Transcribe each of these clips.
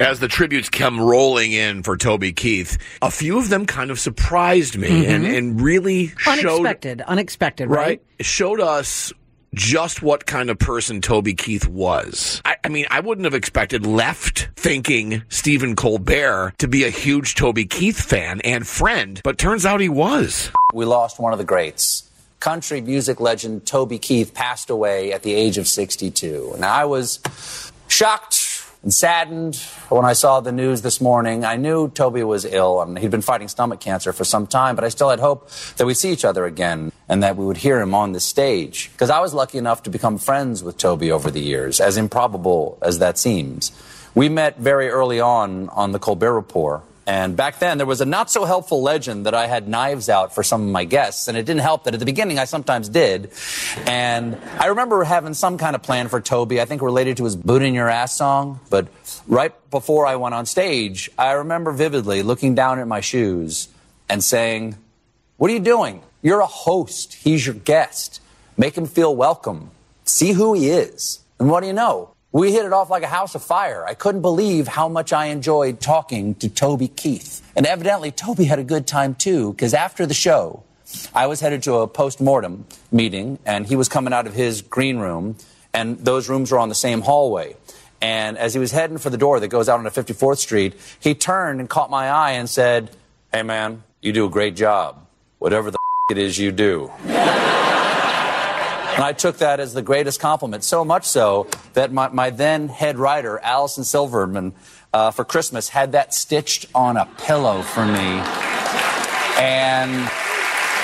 As the tributes come rolling in for Toby Keith, a few of them kind of surprised me and, mm-hmm. and really showed Unexpected, unexpected, right? right showed us just what kind of person Toby Keith was. I, I mean, I wouldn't have expected left thinking Stephen Colbert to be a huge Toby Keith fan and friend, but turns out he was. We lost one of the greats. Country music legend Toby Keith passed away at the age of 62. And I was shocked and saddened when I saw the news this morning. I knew Toby was ill and he'd been fighting stomach cancer for some time, but I still had hope that we'd see each other again and that we would hear him on the stage. Because I was lucky enough to become friends with Toby over the years, as improbable as that seems. We met very early on on the Colbert Report. And back then, there was a not so helpful legend that I had knives out for some of my guests. And it didn't help that at the beginning I sometimes did. And I remember having some kind of plan for Toby, I think related to his Boot in Your Ass song. But right before I went on stage, I remember vividly looking down at my shoes and saying, What are you doing? You're a host. He's your guest. Make him feel welcome. See who he is. And what do you know? We hit it off like a house of fire. I couldn't believe how much I enjoyed talking to Toby Keith. And evidently, Toby had a good time too, because after the show, I was headed to a post-mortem meeting, and he was coming out of his green room, and those rooms were on the same hallway. And as he was heading for the door that goes out onto 54th Street, he turned and caught my eye and said, Hey man, you do a great job. Whatever the it is you do. And I took that as the greatest compliment, so much so that my, my then head writer, Allison Silverman, uh, for Christmas had that stitched on a pillow for me. And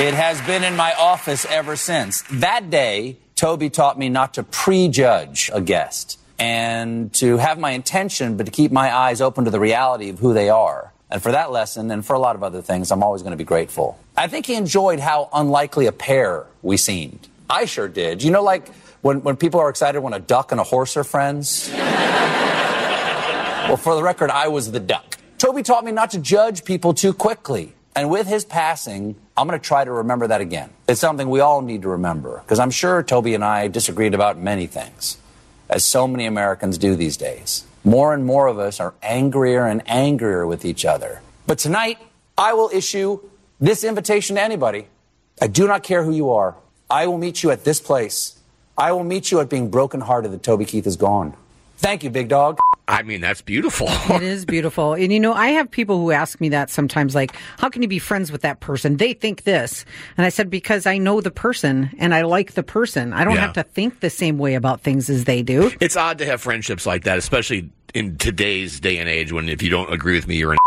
it has been in my office ever since. That day, Toby taught me not to prejudge a guest and to have my intention, but to keep my eyes open to the reality of who they are. And for that lesson, and for a lot of other things, I'm always going to be grateful. I think he enjoyed how unlikely a pair we seemed. I sure did. You know, like when, when people are excited when a duck and a horse are friends? well, for the record, I was the duck. Toby taught me not to judge people too quickly. And with his passing, I'm going to try to remember that again. It's something we all need to remember, because I'm sure Toby and I disagreed about many things, as so many Americans do these days. More and more of us are angrier and angrier with each other. But tonight, I will issue this invitation to anybody. I do not care who you are. I will meet you at this place. I will meet you at being brokenhearted that Toby Keith is gone. Thank you, big dog. I mean, that's beautiful. It is beautiful. And you know, I have people who ask me that sometimes, like, how can you be friends with that person? They think this. And I said, because I know the person and I like the person. I don't Yeah. have to think the same way about things as they do. It's odd to have friendships like that, especially in today's day and age when if you don't agree with me, you're an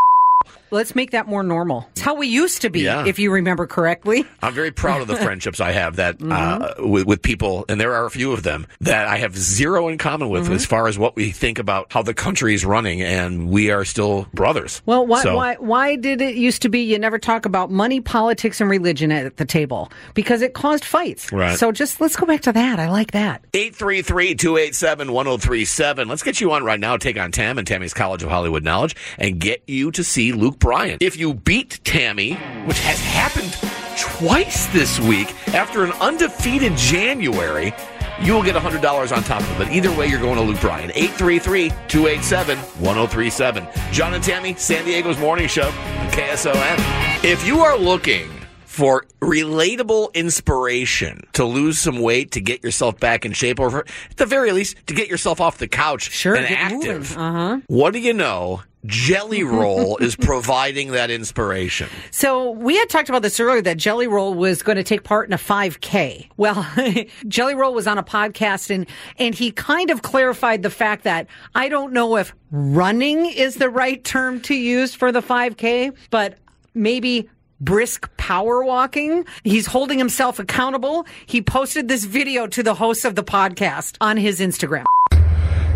Let's make that more normal. It's how we used to be, Yeah. if you remember correctly. I'm very proud of the friendships I have that Mm-hmm. uh, with, with people, and there are a few of them that I have zero in common with Mm-hmm. as far as what we think about how the country is running, and we are still brothers. Well, why, So- why, why did it used to be you never talk about money, politics, and religion at the table? Because it caused fights. Right. So just let's go back to that. I like that. 833-287-1037. Let's get you on right now. Take on Tam and Tammy's College of Hollywood Knowledge and get you to see Luke Bryan. If you beat Tammy, which has happened twice this week after an undefeated January, you will get $100 on top of it. But either way, you're going to Luke Bryan. 833-287-1037. John and Tammy, San Diego's morning show on KSON. If you are looking for relatable inspiration to lose some weight, to get yourself back in shape, or at the very least, to get yourself off the couch Sure, and active. Uh-huh. What do you know? Jelly Roll is providing that inspiration. So we had talked about this earlier that Jelly Roll was going to take part in a 5K. Well, Jelly Roll was on a podcast and and he kind of clarified the fact that I don't know if running is the right term to use for the 5K, but maybe brisk power walking. He's holding himself accountable. He posted this video to the hosts of the podcast on his Instagram.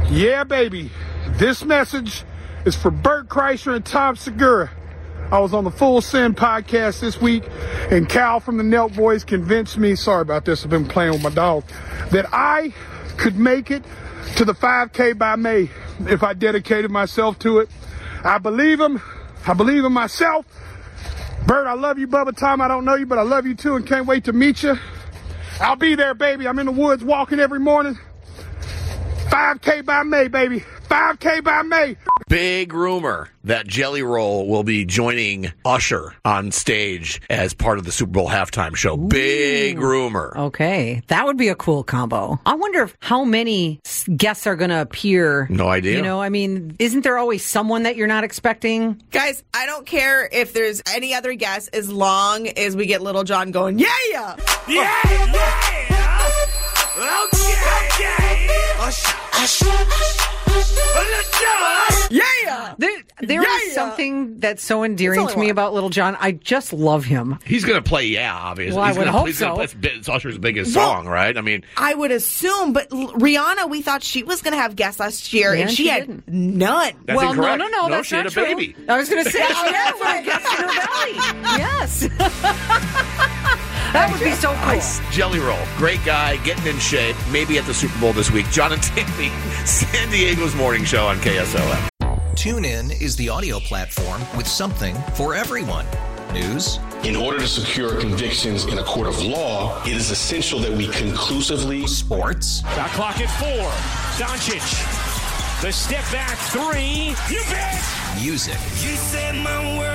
Yeah, baby. This message is for Bert Kreischer and Tom Segura. I was on the Full Send podcast this week, and Cal from the Nelk Boys convinced me, sorry about this, I've been playing with my dog, that I could make it to the 5K by May if I dedicated myself to it. I believe him. I believe in myself. Bert, I love you, Bubba Tom. I don't know you, but I love you too and can't wait to meet you. I'll be there, baby. I'm in the woods walking every morning. 5K by May, baby. 5K by May. Big rumor that Jelly Roll will be joining Usher on stage as part of the Super Bowl halftime show. Big rumor. Okay, that would be a cool combo. I wonder if how many guests are going to appear. No idea. You know, I mean, isn't there always someone that you're not expecting? Guys, I don't care if there's any other guess as long as we get Lil Jon going, yeah, yeah. Yeah, yeah. Okay, Yeah, yeah. There, there Yeah, is yeah. something that's so endearing to me one. about Lil Jon. I just love him. He's going to play, yeah, obviously. Well, I he's would gonna, hope he's so. play, it's bi- it's Usher's biggest Well- song, right? I mean, I would assume, but Rihanna, we thought she was going to have guests last year, Yeah, and she, she had didn't. none. That's well, incorrect. no, no, no, No, that's she not had a true. baby. I was going to say oh, she Yeah, had right. a guest in her belly. Yes, that would be so cool. Nice. Jelly Roll, great guy, getting in shape. Maybe at the Super Bowl this week. John and Tammy, San Diego's morning show on KSON. TuneIn is the audio platform with something for everyone. News, In order to secure convictions in a court of law, it is essential that we conclusively sports, Shot clock at four. Doncic. The step back three. You bet. music, You set my world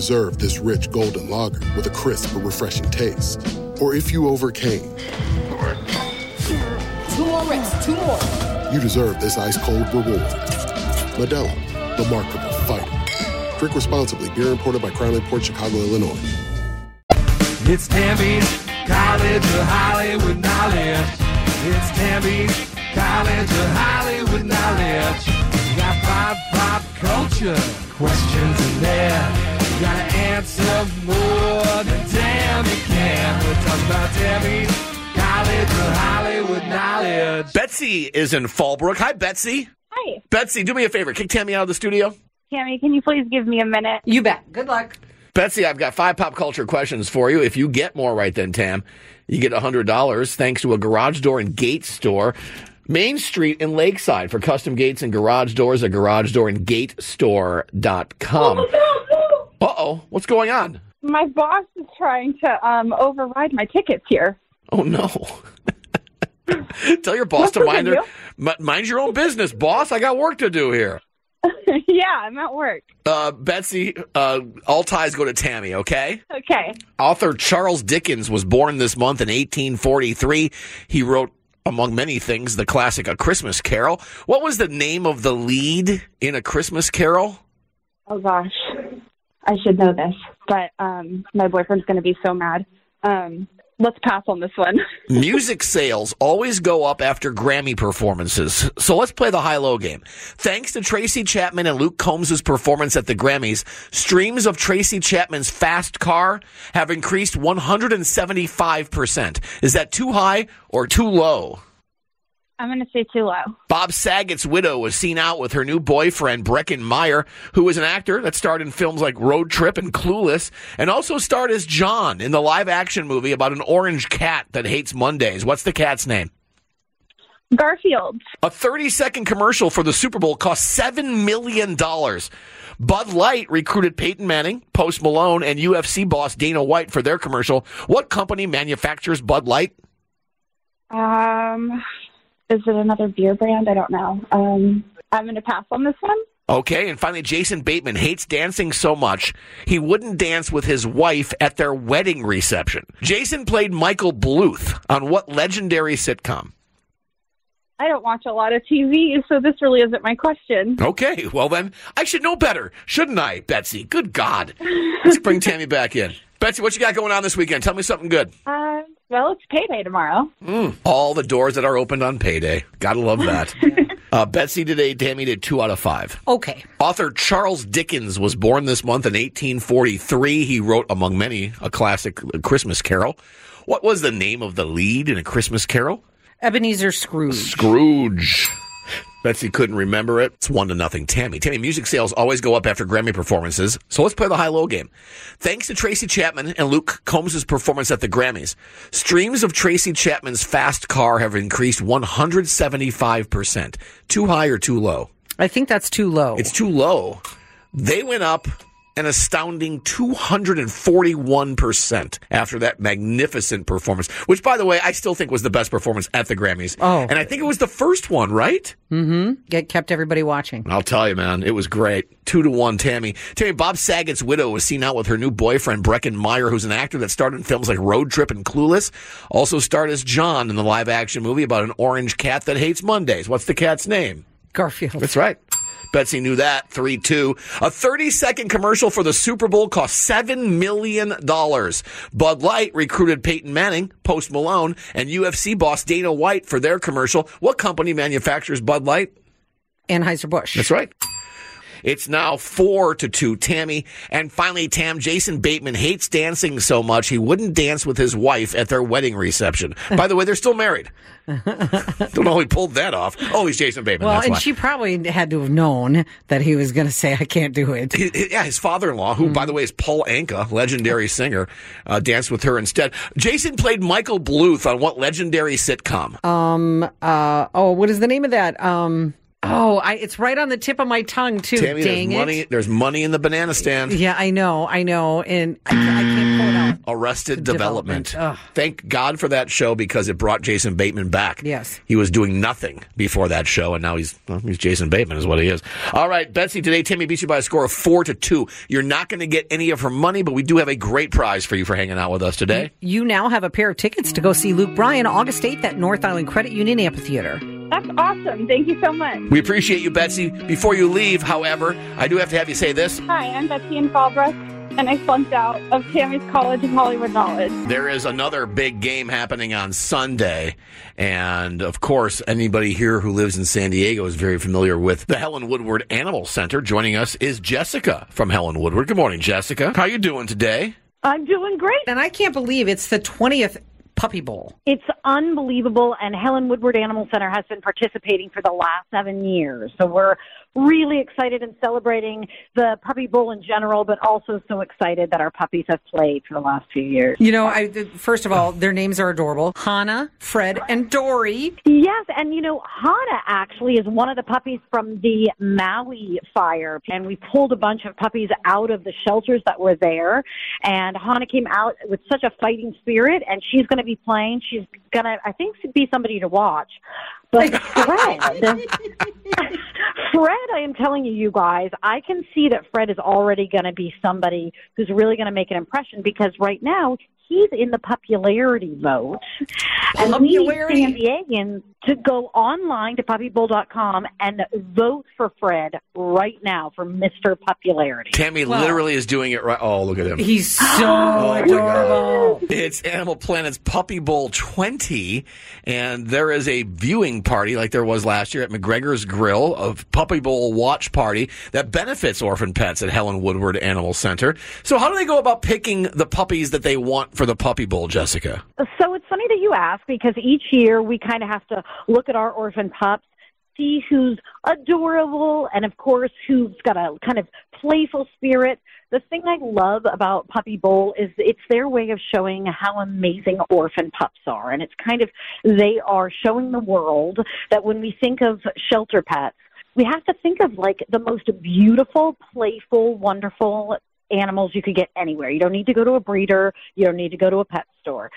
you deserve this rich golden lager with a crisp but refreshing taste. Or if you overcame, Two more reps, two more. you deserve this ice cold reward. Modelo, the Markable Fighter. Drink responsibly. Beer imported by Crown Port Chicago, Illinois. It's Tammy's College of Hollywood Knowledge. It's Tammy's College of Hollywood Knowledge. You got pop, pop culture questions in there. You gotta answer more than Tammy can. We're talking about Tammy's College of Hollywood Knowledge. Betsy is in Fallbrook. Hi, Betsy. Hi, Betsy, do me a favor. Kick Tammy out of the studio. Tammy. Can you please give me a minute? You bet. Good luck. Betsy, I've got five pop culture questions for you. If you get more right than Tam, you get $100 thanks to a garage door and gate store. Main Street in Lakeside for custom gates and garage doors at garage door oh and gate store.com. Uh oh, what's going on? My boss is trying to um, override my tickets here. Oh no. Tell your boss What's to mind, her, mind your own business, boss. I got work to do here. yeah, I'm at work. Uh, Betsy, uh, all ties go to Tammy, okay? Okay. Author Charles Dickens was born this month in 1843. He wrote, among many things, the classic A Christmas Carol. What was the name of the lead in A Christmas Carol? Oh gosh, I should know this, but um, my boyfriend's going to be so mad. Um, let's pass on this one. Music sales always go up after Grammy performances. So let's play the high low game. Thanks to Tracy Chapman and Luke Combs' performance at the Grammys, streams of Tracy Chapman's Fast Car have increased 175%. Is that too high or too low? I'm going to say too low. Bob Saget's widow was seen out with her new boyfriend, Breckin Meyer, who is an actor that starred in films like Road Trip and Clueless, and also starred as John in the live action movie about an orange cat that hates Mondays. What's the cat's name? Garfield. A 30 second commercial for the Super Bowl cost $7 million. Bud Light recruited Peyton Manning, Post Malone, and UFC boss Dana White for their commercial. What company manufactures Bud Light? Um, is it another beer brand? I don't know. Um, I'm going to pass on this one. Okay, and finally, Jason Bateman hates dancing so much he wouldn't dance with his wife at their wedding reception. Jason played Michael Bluth on what legendary sitcom? I don't watch a lot of TV, so this really isn't my question. Okay, well then, I should know better, shouldn't I, Betsy? Good God. Let's bring Tammy back in. Betsy, what you got going on this weekend? Tell me something good. Uh, well, it's payday tomorrow. Mm, all the doors that are opened on payday. Gotta love that. uh, Betsy today, Tammy did two out of five. Okay. Author Charles Dickens was born this month in 1843. He wrote, among many, a classic Christmas carol. What was the name of the lead in A Christmas Carol? Ebenezer Scrooge. Scrooge. Betsy couldn't remember it. It's one to nothing. Tammy. Tammy, music sales always go up after Grammy performances. So let's play the high low game. Thanks to Tracy Chapman and Luke Combs' performance at the Grammys, streams of Tracy Chapman's Fast Car have increased 175%. Too high or too low? I think that's too low. It's too low. They went up an astounding 241% after that magnificent performance, which, by the way, I still think was the best performance at the Grammys. Oh. And I think it was the first one, right? Mm-hmm. It kept everybody watching. I'll tell you, man, it was great. Two to one, Tammy. Tammy, Bob Saget's widow was seen out with her new boyfriend, Breckin Meyer, who's an actor that starred in films like Road Trip and Clueless. Also starred as John in the live action movie about an orange cat that hates Mondays. What's the cat's name? Garfield. That's right. Betsy knew that. 3 2. A 30 second commercial for the Super Bowl cost $7 million. Bud Light recruited Peyton Manning, Post Malone, and UFC boss Dana White for their commercial. What company manufactures Bud Light? Anheuser-Busch. That's right. It's now four to two, Tammy. And finally, Tam, Jason Bateman hates dancing so much he wouldn't dance with his wife at their wedding reception. By the way, they're still married. Don't know he pulled that off. Oh, he's Jason Bateman. Well, and why. she probably had to have known that he was going to say, I can't do it. He- yeah, his father-in-law, who, by the way, is Paul Anka, legendary singer, uh, danced with her instead. Jason played Michael Bluth on what legendary sitcom? Um, uh, oh, what is the name of that? Um, oh, I, it's right on the tip of my tongue, too. Tammy, Dang there's it. money. There's money in the banana stand. Yeah, I know, I know. And I, can't- I can't pull it out. Arrested Development. Development. Thank God for that show because it brought Jason Bateman back. Yes. He was doing nothing before that show, and now he's well, he's Jason Bateman, is what he is. All right, Betsy. Today, Timmy beats you by a score of four to two. You're not going to get any of her money, but we do have a great prize for you for hanging out with us today. You now have a pair of tickets to go see Luke Bryan August 8th at North Island Credit Union Amphitheater. That's awesome. Thank you so much. We appreciate you, Betsy. Before you leave, however, I do have to have you say this. Hi, I'm Betsy in Fallbrook, and I flunked out of Tammy's College of Hollywood Knowledge. There is another big game happening on Sunday. And of course, anybody here who lives in San Diego is very familiar with the Helen Woodward Animal Center. Joining us is Jessica from Helen Woodward. Good morning, Jessica. How are you doing today? I'm doing great. And I can't believe it's the 20th Puppy Bowl. It's unbelievable, and Helen Woodward Animal Center has been participating for the last seven years. So we're really excited and celebrating the Puppy Bowl in general, but also so excited that our puppies have played for the last few years. You know, I first of all, their names are adorable. Hannah, Fred, and Dory. Yes, and you know, Hana actually is one of the puppies from the Maui fire, and we pulled a bunch of puppies out of the shelters that were there. And Hana came out with such a fighting spirit, and she's going to be playing. She's going to, I think, be somebody to watch. But Fred, Fred, I am telling you, you guys, I can see that Fred is already going to be somebody who's really going to make an impression because right now he's in the popularity vote. And we San Diegans to go online to puppybowl.com and vote for Fred right now for Mr. Popularity. Tammy literally is doing it right. Oh, look at him. He's so Oh, adorable. It's Animal Planet's Puppy Bowl 20, and there is a viewing party like there was last year at McGregor's Grill of Puppy Bowl watch party that benefits orphan pets at Helen Woodward Animal Center. So, how do they go about picking the puppies that they want for the Puppy Bowl, Jessica? So it's funny that you ask because each year we kind of have to look at our orphan pups, see who's adorable, and of course who's got a kind of playful spirit. The thing I love about Puppy Bowl is it's their way of showing how amazing orphan pups are. And it's kind of, they are showing the world that when we think of shelter pets, we have to think of like the most beautiful, playful, wonderful animals you could get anywhere. You don't need to go to a breeder. You don't need to go to a pet store.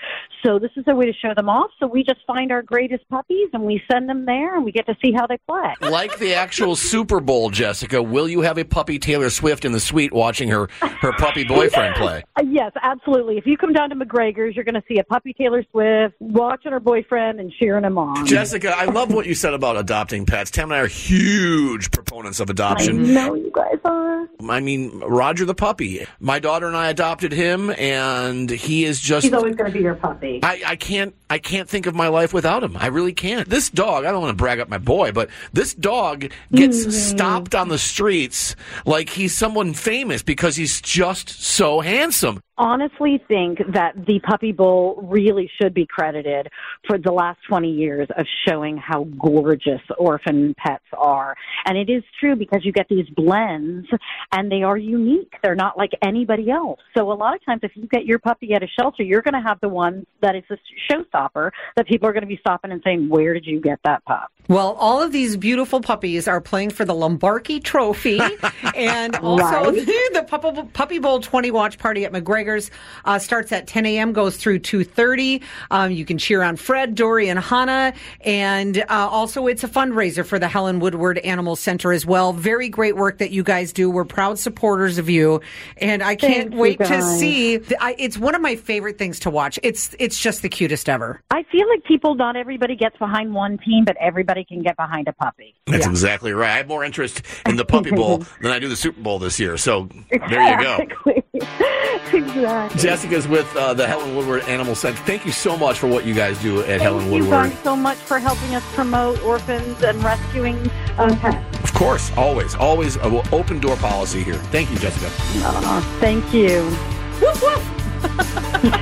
So this is a way to show them off. So we just find our greatest puppies and we send them there and we get to see how they play. Like the actual Super Bowl, Jessica, will you have a puppy Taylor Swift in the suite watching her, her puppy boyfriend play? Uh, yes, absolutely. If you come down to McGregor's, you're going to see a puppy Taylor Swift watching her boyfriend and cheering him on. Jessica, I love what you said about adopting pets. Tam and I are huge proponents of I adoption. know you guys are. I mean, Roger the puppy. My daughter and I adopted him, and he is just. Always going to be your puppy. I, I can't I can't think of my life without him. I really can't. This dog, I don't want to brag up my boy, but this dog gets Mhm. stopped on the streets like he's someone famous because he's just so handsome. Honestly think that the Puppy Bowl really should be credited for the last 20 years of showing how gorgeous orphan pets are. And it is true because you get these blends and they are unique. They're not like anybody else. So a lot of times if you get your puppy at a shelter, you're going to have the one that is a showstopper that people are going to be stopping and saying, where did you get that pup? Well, all of these beautiful puppies are playing for the Lombardi Trophy, and also Right. the Puppy, Bowl 20 watch party at McGregor's uh, starts at 10 a.m. goes through 2:30. Um, you can cheer on Fred, Dory, and Hannah, and uh, also it's a fundraiser for the Helen Woodward Animal Center as well. Very great work that you guys do. We're proud supporters of you, and I can't Thank wait to see. I, it's one of my favorite things to watch. It's it's just the cutest ever. I feel like people, not everybody gets behind one team, but everybody can get behind a puppy. That's exactly right. I have more interest in the Puppy Bowl than I do the Super Bowl this year. So there you go. Exactly. Jessica's with uh, the Helen Woodward Animal Center. Thank you so much for what you guys do at Helen Woodward. Thank you so much for helping us promote orphans and rescuing uh, pets. Of course, always, always a open door policy here. Thank you, Jessica. Aw, thank you.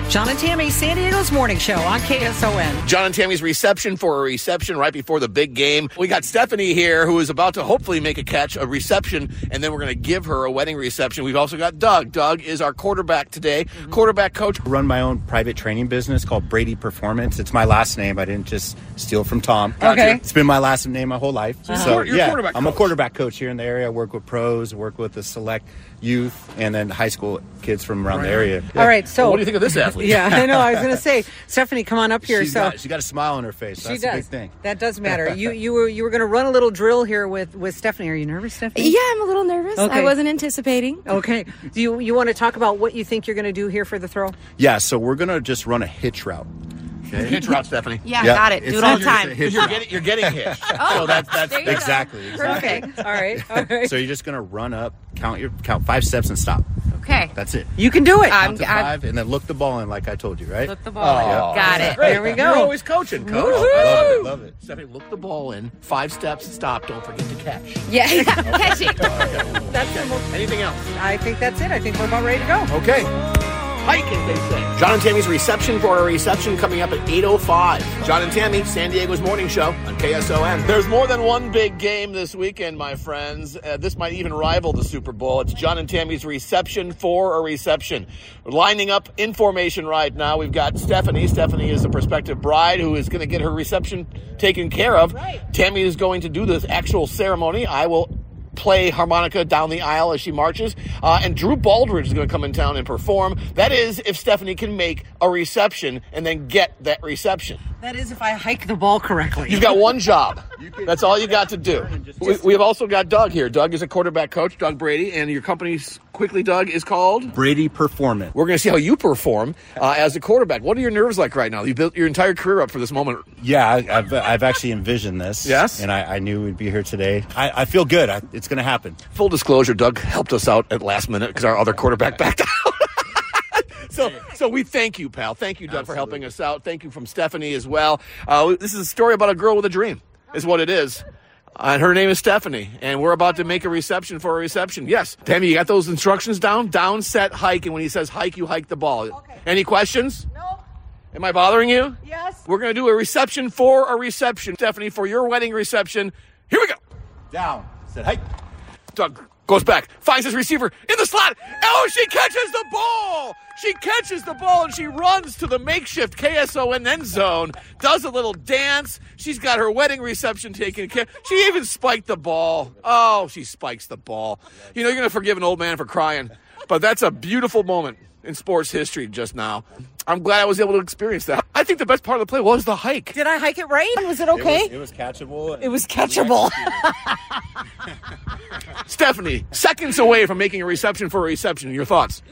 John and Tammy, San Diego's morning show on KSON. John and Tammy's reception for a reception right before the big game. We got Stephanie here who is about to hopefully make a catch, a reception, and then we're going to give her a wedding reception. We've also got Doug. Doug is our quarterback today, mm-hmm. quarterback coach. run my own private training business called Brady Performance. It's my last name. I didn't just steal from Tom. Okay. It's been my last name my whole life. So So, you're- you're yeah, quarterback I'm a quarterback coach here in the area. I work with pros, work with the select youth, and then high school kids from around the area. All right, so What do you think of this athlete? Yeah, I know. I was going to say, Stephanie, come on up here. She's so got, she got a smile on her face. she That's does. a big thing. That does matter. you you were you were going to run a little drill here with with Stephanie. Are you nervous, Stephanie? Yeah, I'm a little nervous. I wasn't anticipating. Okay. Do you you want to talk about what you think you're going to do here for the throw? Yeah, so we're going to just run a hitch route. Okay. Hitch route, Stephanie. Yeah, got it. Do it all the time. Hitch You're route. getting, you're getting hitched. Oh, so that's, that's there you go. Exactly. Okay. All right. All right. So you're just going to run up, count your count five steps, and stop. Okay. That's it. You can do it. I'm, Count to I'm five, and then look the ball in, like I told you, right? Look the ball in. Yep. Got it. Great. There we go. You're always coaching, coach. Woo-hoo. I Love it, love it. Stephanie, look the ball in. Five steps, stop. Don't forget to catch. yeah, yeah. catch it. That's Anything else? I think that's it. I think we're about ready to go. Okay. Hike, as they say. John and Tammy's reception for our reception coming up at 8.05. John and Tammy, San Diego's morning show on KSON. There's more than one big game this weekend, my friends. Uh, this might even rival the Super Bowl. It's John and Tammy's reception for a reception. We're lining up in formation right now. We've got Stephanie. Stephanie is the prospective bride who is going to get her reception taken care of. Tammy is going to do this actual ceremony. I will play harmonica down the aisle as she marches. Uh, and Drew Baldridge is going to come in town and perform. That is if Stephanie can make a reception and then get that reception. That is if I hike the ball correctly. You've got one job. That's all you got to do. We, we have also got Doug here. Doug is a quarterback coach, Doug Brady, and your company's quickly, Doug, is called Brady Performance. We're going to see how you perform uh, as a quarterback. What are your nerves like right now? You built your entire career up for this moment. Yeah, I- I've, I've actually envisioned this. Yes? And I, I knew we'd be here today. I, I feel good. I, it's going to happen. Full disclosure, Doug helped us out at last minute because our other quarterback backed out. So, so we thank you, pal. Thank you, Doug, for helping us out. Thank you from Stephanie as well. Uh, this is a story about a girl with a dream, is what it is. Uh, and her name is Stephanie, and we're about to make a reception for a reception. Yes, Tammy, you got those instructions down? Down, set, hike, and when he says hike, you hike the ball. Okay. Any questions? No. Am I bothering you? Yes. We're going to do a reception for a reception, Stephanie, for your wedding reception. Here we go. Down, set, hike. Doug goes back, finds his receiver in the slot. Oh, she catches the ball! She catches the ball and she runs to the makeshift KSON end zone, does a little dance. She's got her wedding reception taken care She even spiked the ball. Oh, she spikes the ball. You know, you're going to forgive an old man for crying, but that's a beautiful moment in sports history just now. I'm glad I was able to experience that. I think the best part of the play was the hike. Did I hike it right? Was it okay? It was, it was catchable. It was catchable. Stephanie, seconds away from making a reception for a reception. Your thoughts?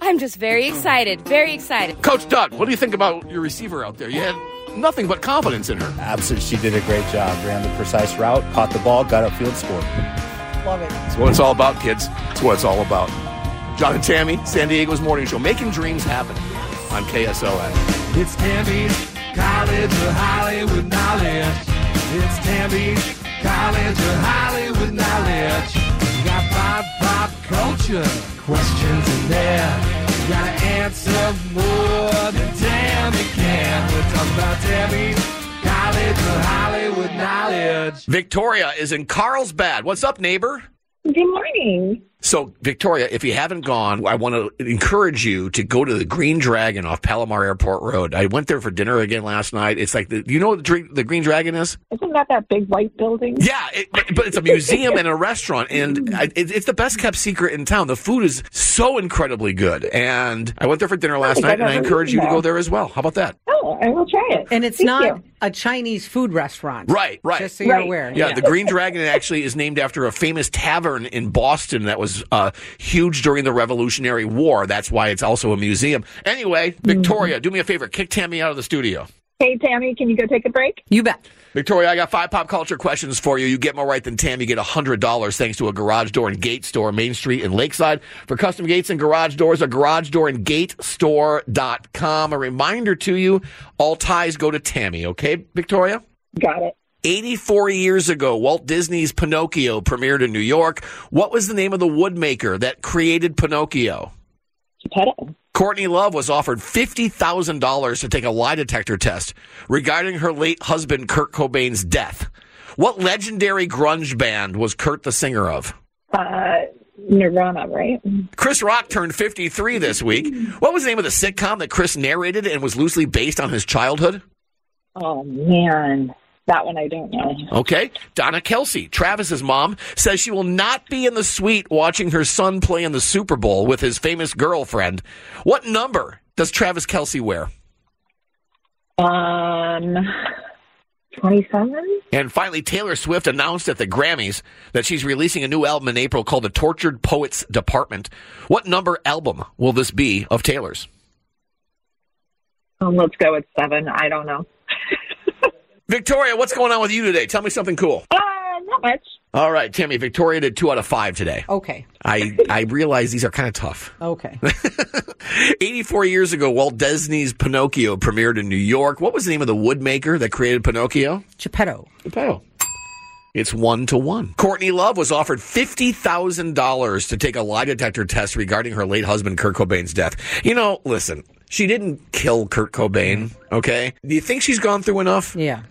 I'm just very excited. Very excited. Coach Doug, what do you think about your receiver out there? You had nothing but confidence in her. Absolutely. She did a great job. Ran the precise route, caught the ball, got upfield, scored. Love it. That's what it's all about, kids. That's what it's all about. John and Tammy, San Diego's morning show, making dreams happen on KSON. It's Tammy's College of Hollywood Knowledge. It's Tammy's College of Hollywood Knowledge. You got pop, pop culture questions in there. You gotta answer more than Tammy can. We're talking about Tammy's College of Hollywood Knowledge. Victoria is in Carlsbad. What's up, neighbor? Good morning. So, Victoria, if you haven't gone, I want to encourage you to go to the Green Dragon off Palomar Airport Road. I went there for dinner again last night. It's like the, you know what the, Dr- the Green Dragon is? Isn't that that big white building? Yeah, it, but, but it's a museum and a restaurant, and I, it, it's the best kept secret in town. The food is so incredibly good, and I went there for dinner last Nice. night, I've and I encourage you been to go there. there as well. How about that? Oh, I will try it. And it's Thank not you. a Chinese food restaurant. Right, right. Just so you're aware. Yeah, the Green Dragon actually is named after a famous tavern in Boston that was uh, huge during the Revolutionary War. That's why it's also a museum. Anyway, Victoria, do me a favor, kick Tammy out of the studio. Hey, Tammy, can you go take a break? You bet. Victoria, I got five pop culture questions for you. You get more right than Tammy, You get $100 thanks to a garage door and gate store, Main Street in Lakeside. For custom gates and garage doors, a garage door and gate store.com. A reminder to you, all ties go to Tammy, okay, Victoria? Got it. 84 years ago, Walt Disney's Pinocchio premiered in New York. What was the name of the woodmaker that created Pinocchio? Geppetto. Courtney Love was offered $50,000 to take a lie detector test regarding her late husband Kurt Cobain's death. What legendary grunge band was Kurt the singer of? Uh, Nirvana, right? Chris Rock turned 53 this week. What was the name of the sitcom that Chris narrated and was loosely based on his childhood? Oh, man. That one I don't know. Okay. Donna Kelce, Travis's mom, says she will not be in the suite watching her son play in the Super Bowl with his famous girlfriend. What number does Travis Kelce wear? Um, 27? And finally, Taylor Swift announced at the Grammys that she's releasing a new album in April called The Tortured Poets Department. What number album will this be of Taylor's? Um, let's go with seven. I don't know. Victoria, what's going on with you today? Tell me something cool. Uh, not much. All right, Tammy, Victoria did two out of five today. Okay. I, I realize these are kind of tough. Okay. 84 years ago, Walt Disney's Pinocchio premiered in New York. What was the name of the woodmaker that created Pinocchio? Geppetto. Geppetto. It's one to one. Courtney Love was offered $50,000 to take a lie detector test regarding her late husband, Kurt Cobain's death. You know, listen, she didn't kill Kurt Cobain, okay? Do you think she's gone through enough? Yeah.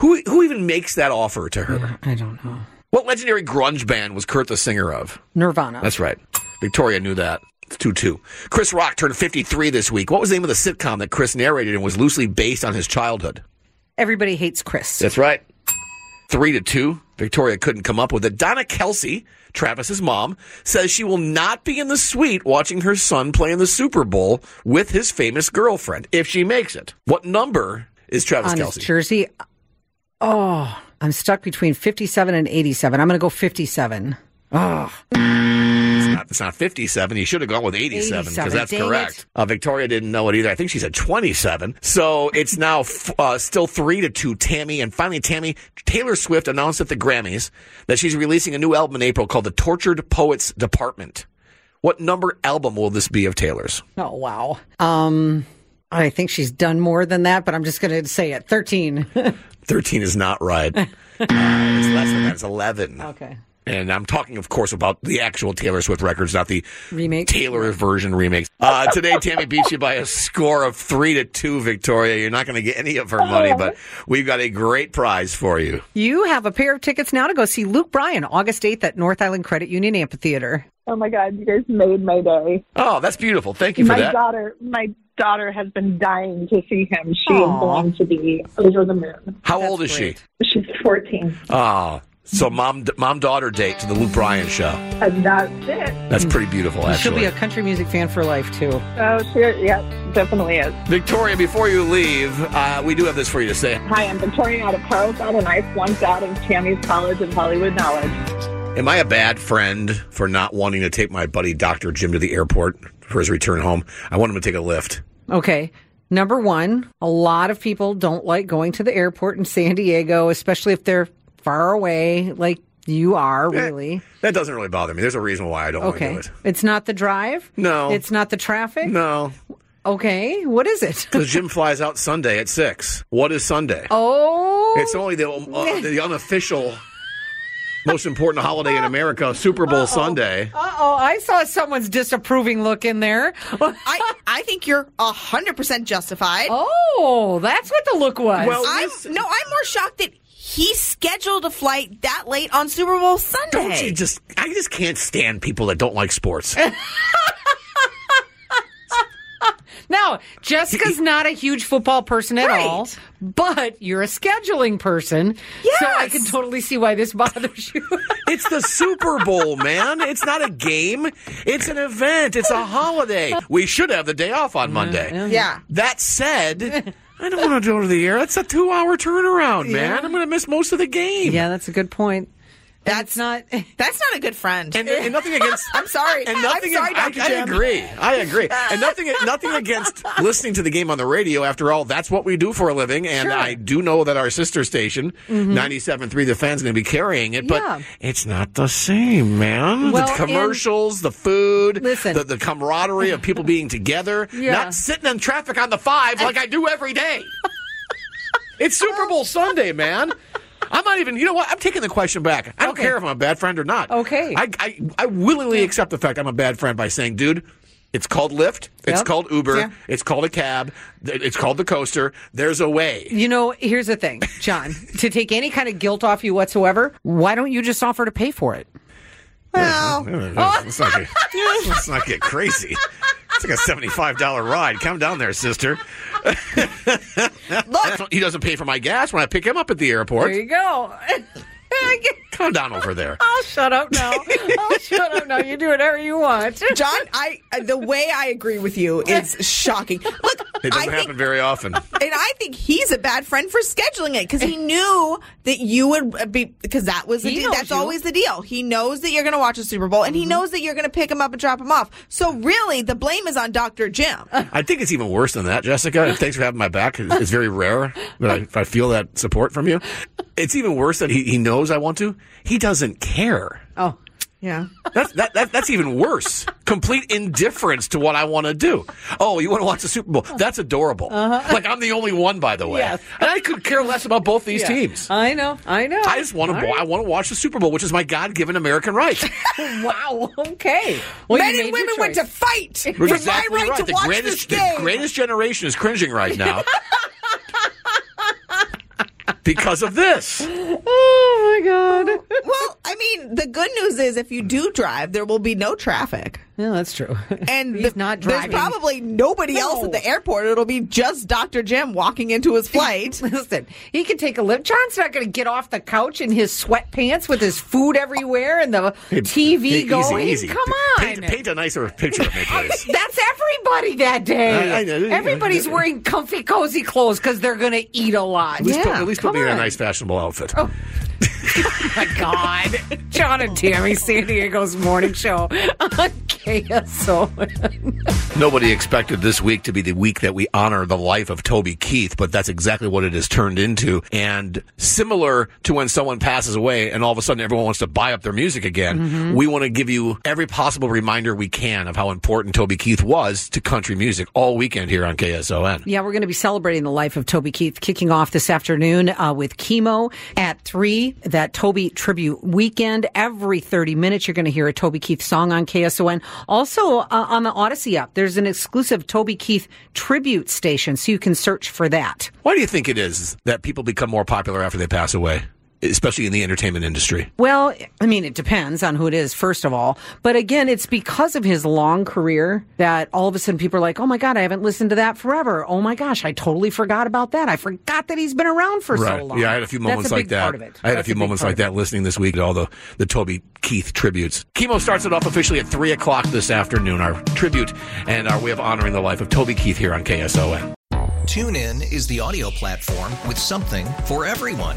Who, who even makes that offer to her? I don't know. What legendary grunge band was Kurt the singer of? Nirvana. That's right. Victoria knew that. It's 2 2. Chris Rock turned 53 this week. What was the name of the sitcom that Chris narrated and was loosely based on his childhood? Everybody hates Chris. That's right. 3 to 2. Victoria couldn't come up with it. Donna Kelce, Travis's mom, says she will not be in the suite watching her son play in the Super Bowl with his famous girlfriend if she makes it. What number is Travis on Kelce? jersey. Oh, I'm stuck between 57 and 87. I'm going to go 57. Oh, It's not, it's not 57. You should have gone with 87 because that's Dang correct. Uh, Victoria didn't know it either. I think she said 27. So it's now f- uh, still three to two. Tammy and finally Tammy Taylor Swift announced at the Grammys that she's releasing a new album in April called The Tortured Poets Department. What number album will this be of Taylor's? Oh wow. Um, I think she's done more than that, but I'm just going to say it. Thirteen. 13 is not right. it's less than that. It's 11. Okay. And I'm talking, of course, about the actual Taylor Swift records, not the Remake. Taylor version remakes. Uh, today, Tammy beats you by a score of three to two, Victoria. You're not going to get any of her money, but we've got a great prize for you. You have a pair of tickets now to go see Luke Bryan August 8th at North Island Credit Union Amphitheater. Oh my God, you guys made my day. Oh, that's beautiful. Thank you for my that. daughter, my daughter has been dying to see him. She Aw. is going to be over the moon. How old is she? She's 14. Oh, so mom, mom daughter date to the Luke Bryan show. And that's it. That's pretty beautiful, She'll be a country music fan for life too. Oh, she, yeah, definitely is. Victoria, before you leave, uh, we do have this for you to say. Hi, I'm Victoria out of Carlsbad, and I flunked out of Tammy's College of Hollywood Knowledge. Am I a bad friend for not wanting to take my buddy Dr. Jim to the airport for his return home? I want him to take a Lyft. Okay. Number one, a lot of people don't like going to the airport in San Diego, especially if they're far away, like you are, really. That doesn't really bother me. There's a reason why I don't Okay. want to do it. It's not the drive? No. It's not the traffic? No, Okay. What is it? because Jim flies out Sunday at 6. What is Sunday? Oh. It's only the, uh, the unofficial, most important holiday in America, Super Bowl Sunday. Uh oh, I saw someone's disapproving look in there. I, I think you're 100% justified. Oh, that's what the look was. Well, I'm, no, I'm more shocked that he scheduled a flight that late on Super Bowl Sunday. Don't you just, I just can't stand people that don't like sports. Now, Jessica's not a huge football person at all. but you're a scheduling person. So I can totally see why this bothers you. It's the Super Bowl, man. It's not a game. It's an event. It's a holiday. We should have the day off on mm, Monday. Yeah. That said, I don't want to go to the air. That's a two hour turnaround, man. I'm going to miss most of the game. yeah, that's a good point. That's not. That's not a good friend. And, and nothing against. I'm sorry. And nothing. I'm sorry, I. I agree. I agree. And nothing. Nothing against listening to the game on the radio. After all, that's what we do for a living. And Sure. Mm-hmm. I do know that our sister station, 97.3 The Fan's going to be carrying it. But Yeah. it's not the same, man. Well, the commercials, the food, Listen. the, the camaraderie of people being together, Yeah. not sitting in traffic on the five like I do every day. it's Super Bowl Sunday, man. I'm not even. You know what? I'm taking the question back. I don't Okay. care if I'm a bad friend or not. Okay. I, I, I willingly accept the fact I'm a bad friend by saying, dude, it's called Lyft. It's Yep. called Uber. Yeah. It's called a cab. It's called the coaster. There's a way. You know, here's the thing, John. to take any kind of guilt off you whatsoever, why don't you just offer to pay for it? Well, Let's not, get, let's not get crazy. It's like a seventy-five dollar ride. Come down there, sister. look, He doesn't pay for my gas when I pick him up at the airport. There you go. Come down over there. I'll shut up now. I'll shut up now. You do whatever you want. John, I uh, the way I agree with you is shocking. Look, It doesn't think, happen very often. and I think he's a bad friend for scheduling it because he knew that you would uh, be because that was the He deal. That's you. always the deal. He knows that you're going to watch a Super Bowl, and he mm-hmm. knows that you're going to pick him up and drop him off. So really, the blame is on Dr. Jim. I think it's even worse than that, Jessica. Thanks for having my back. It's it's very rare that I, I feel that support from you. It's even worse that he, he knows I want to. He doesn't care. Oh, Yeah. That's that, that that's even worse. Complete indifference to what I want to do. Oh, you want to watch the Super Bowl? That's adorable. Uh-huh. Like I'm the only one, by the way. Yes. And I could care less about both these yeah. teams. I know. I know. I just want to. All right. I want to watch the Super Bowl, which is my God-given American right. Wow. Okay. Well, Men and women went to fight for exactly my right, right. to the watch greatest, this game. the greatest generation is cringing right now because of this. Oh my God. well, I mean, the good news is if you do drive, there will be no traffic. Yeah, that's true. And He's the- not there's probably nobody else at the airport. It'll be just Dr. Jim walking into his flight. Listen, he can take a Lyft. John's not going to get off the couch in his sweatpants with his food everywhere and the TV Hey, going. Easy, easy. Come on. Paint, paint a nicer picture of me, please. That's everybody that day. I- I know. Everybody's wearing comfy, cozy clothes because they're going to eat a lot. At least, put, yeah, at least put come me in a nice fashionable outfit. oh my God. John and Tammy, San Diego's morning show on KSO. Nobody expected this week to be the week that we honor the life of Toby Keith, but that's exactly what it has turned into. And similar to when someone passes away and all of a sudden everyone wants to buy up their music again, Mhm. we want to give you every possible reminder we can of how important Toby Keith was to country music all weekend here on KSON. Yeah, we're going to be celebrating the life of Toby Keith, kicking off this afternoon uh, with chemo at three. That Toby tribute weekend. Every thirty minutes, you're going to hear a Toby Keith song on KSON. Also uh, on the Audacy app, there's an exclusive Toby Keith tribute station, so you can search for that. Why do you think it is that people become more popular after they pass away, especially in the entertainment industry? Well, I mean, it depends on who it is, first of all. But again, it's because of his long career that all of a sudden people are like, oh my God, I haven't listened to that forever. Oh my gosh, I totally forgot about that. I forgot that he's been around for right. so long. Yeah, I had a few That's moments a like big that. Part of it. I had a few big moments like that listening this week to all the, the Toby Keith tributes. Chemo starts it off officially at 3 o'clock this afternoon, our tribute and our way of honoring the life of Toby Keith here on KSON. TuneIn is the audio platform with something for everyone.